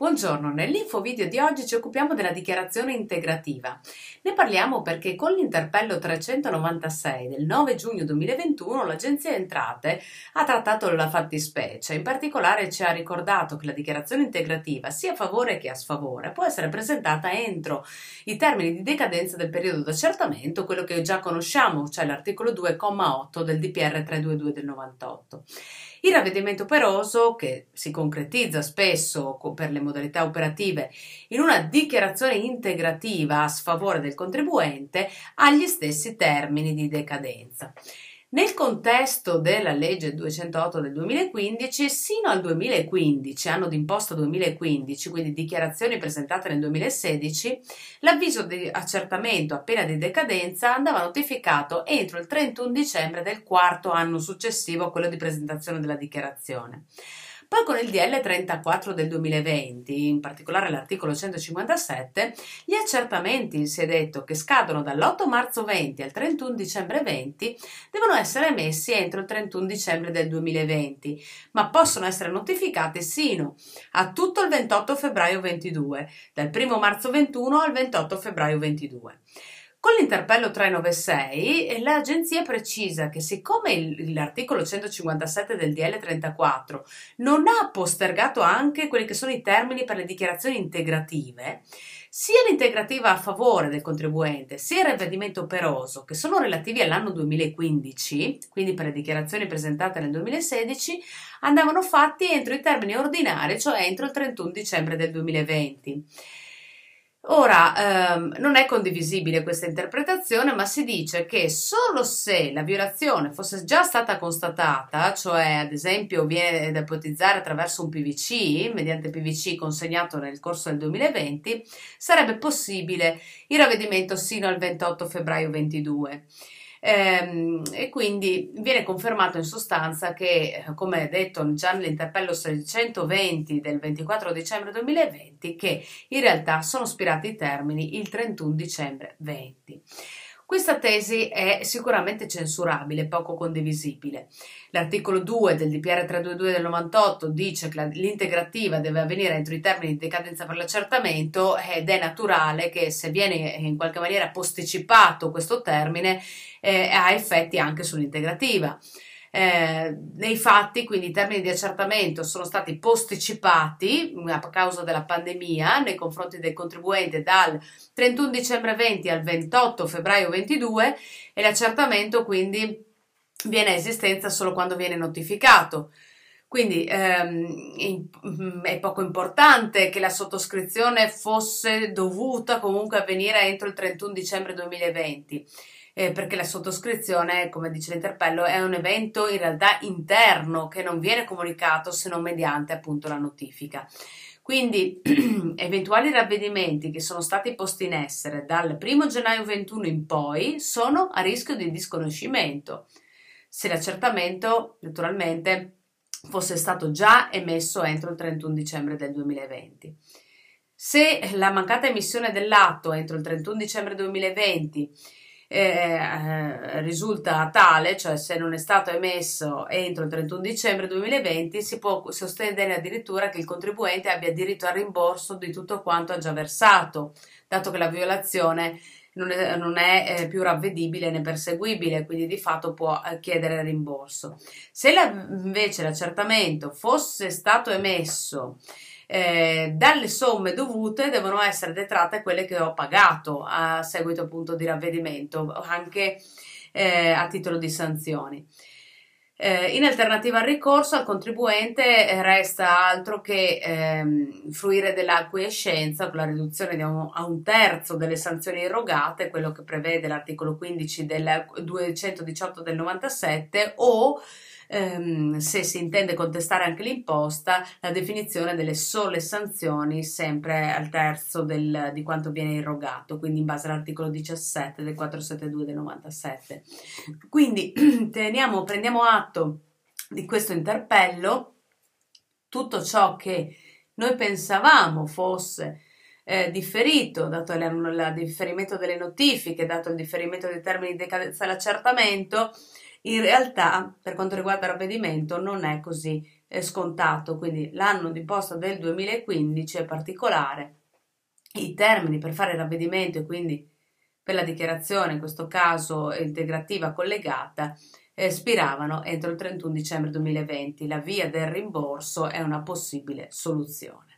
Buongiorno, nell'info video di oggi ci occupiamo della dichiarazione integrativa. Ne parliamo perché con l'interpello 396 del 9 giugno 2021 l'Agenzia Entrate ha trattato la fattispecie, in particolare ci ha ricordato che la dichiarazione integrativa sia a favore che a sfavore può essere presentata entro i termini di decadenza del periodo d'accertamento, quello che già conosciamo, cioè l'articolo 2,8 del DPR 322 del 98. Il ravvedimento operoso, che si concretizza spesso per le modalità operative in una dichiarazione integrativa a sfavore del contribuente, ha gli stessi termini di decadenza. Nel contesto della legge 208 del 2015, sino al 2015, anno d'imposta 2015, quindi dichiarazioni presentate nel 2016, l'avviso di accertamento a pena di decadenza andava notificato entro il 31 dicembre del quarto anno successivo a quello di presentazione della dichiarazione. Poi con il DL 34 del 2020, in particolare l'articolo 157, gli accertamenti, si è detto, che scadono dall'8 marzo 20 al 31 dicembre 20 devono essere emessi entro il 31 dicembre del 2020, ma possono essere notificati sino a tutto il 28 febbraio 22, dal 1 marzo 21 al 28 febbraio 22. Con l'interpello 396 eh, l'agenzia precisa che siccome l'articolo 157 del DL 34 non ha postergato anche quelli che sono i termini per le dichiarazioni integrative, sia l'integrativa a favore del contribuente sia il ravvedimento operoso, che sono relativi all'anno 2015, quindi per le dichiarazioni presentate nel 2016, andavano fatti entro i termini ordinari, cioè entro il 31 dicembre del 2020. Ora, ehm, non è condivisibile questa interpretazione, ma si dice che solo se la violazione fosse già stata constatata, cioè ad esempio viene da ipotizzare attraverso un PVC, mediante PVC consegnato nel corso del 2020, sarebbe possibile il ravvedimento sino al 28 febbraio 2022. Ehm, e quindi viene confermato in sostanza che, come detto già nell'interpello 620 del 24 dicembre 2020, che in realtà sono spirati i termini il 31 dicembre 20. Questa tesi è sicuramente censurabile, poco condivisibile. L'articolo 2 del DPR 322 del 98 dice che l'integrativa deve avvenire entro i termini di decadenza per l'accertamento ed è naturale che se viene in qualche maniera posticipato questo termine eh, ha effetti anche sull'integrativa. Eh, nei fatti, quindi i termini di accertamento sono stati posticipati a causa della pandemia nei confronti del contribuente dal 31 dicembre 20 al 28 febbraio 22 e l'accertamento quindi viene a esistenza solo quando viene notificato. Quindi ehm, è poco importante che la sottoscrizione fosse dovuta comunque avvenire entro il 31 dicembre 2020 eh, perché la sottoscrizione, come dice l'interpello, è un evento in realtà interno che non viene comunicato se non mediante appunto la notifica. Quindi eventuali ravvedimenti che sono stati posti in essere dal 1 gennaio 21 in poi sono a rischio di disconoscimento. Se l'accertamento naturalmente fosse stato già emesso entro il 31 dicembre del 2020. Se la mancata emissione dell'atto entro il 31 dicembre 2020 eh, risulta tale, cioè se non è stato emesso entro il 31 dicembre 2020, si può sostenere addirittura che il contribuente abbia diritto al rimborso di tutto quanto ha già versato, dato che la violazione non è, non è eh, più ravvedibile né perseguibile, quindi di fatto può eh, chiedere rimborso. Se la, invece l'accertamento fosse stato emesso eh, dalle somme dovute devono essere detratte quelle che ho pagato a seguito appunto di ravvedimento, anche eh, a titolo di sanzioni. Eh, in alternativa al ricorso, al contribuente eh, resta altro che ehm, fruire dell'acquiescenza con la riduzione un, a un terzo delle sanzioni erogate, quello che prevede l'articolo 15 del 218 del 97, o ehm, se si intende contestare anche l'imposta, la definizione delle sole sanzioni sempre al terzo del, di quanto viene irrogato, quindi in base all'articolo 17 del 472 del 97. Quindi teniamo, prendiamo atto di questo interpello, tutto ciò che noi pensavamo fosse eh, differito, dato il differimento delle notifiche, dato il differimento dei termini di decadenza dell'accertamento, in realtà, per quanto riguarda il ravvedimento, non è così scontato, quindi l'anno d'imposta del 2015 è particolare. I termini per fare il ravvedimento e quindi per la dichiarazione, in questo caso integrativa collegata, espiravano entro il 31 dicembre 2020. La via del rimborso è una possibile soluzione.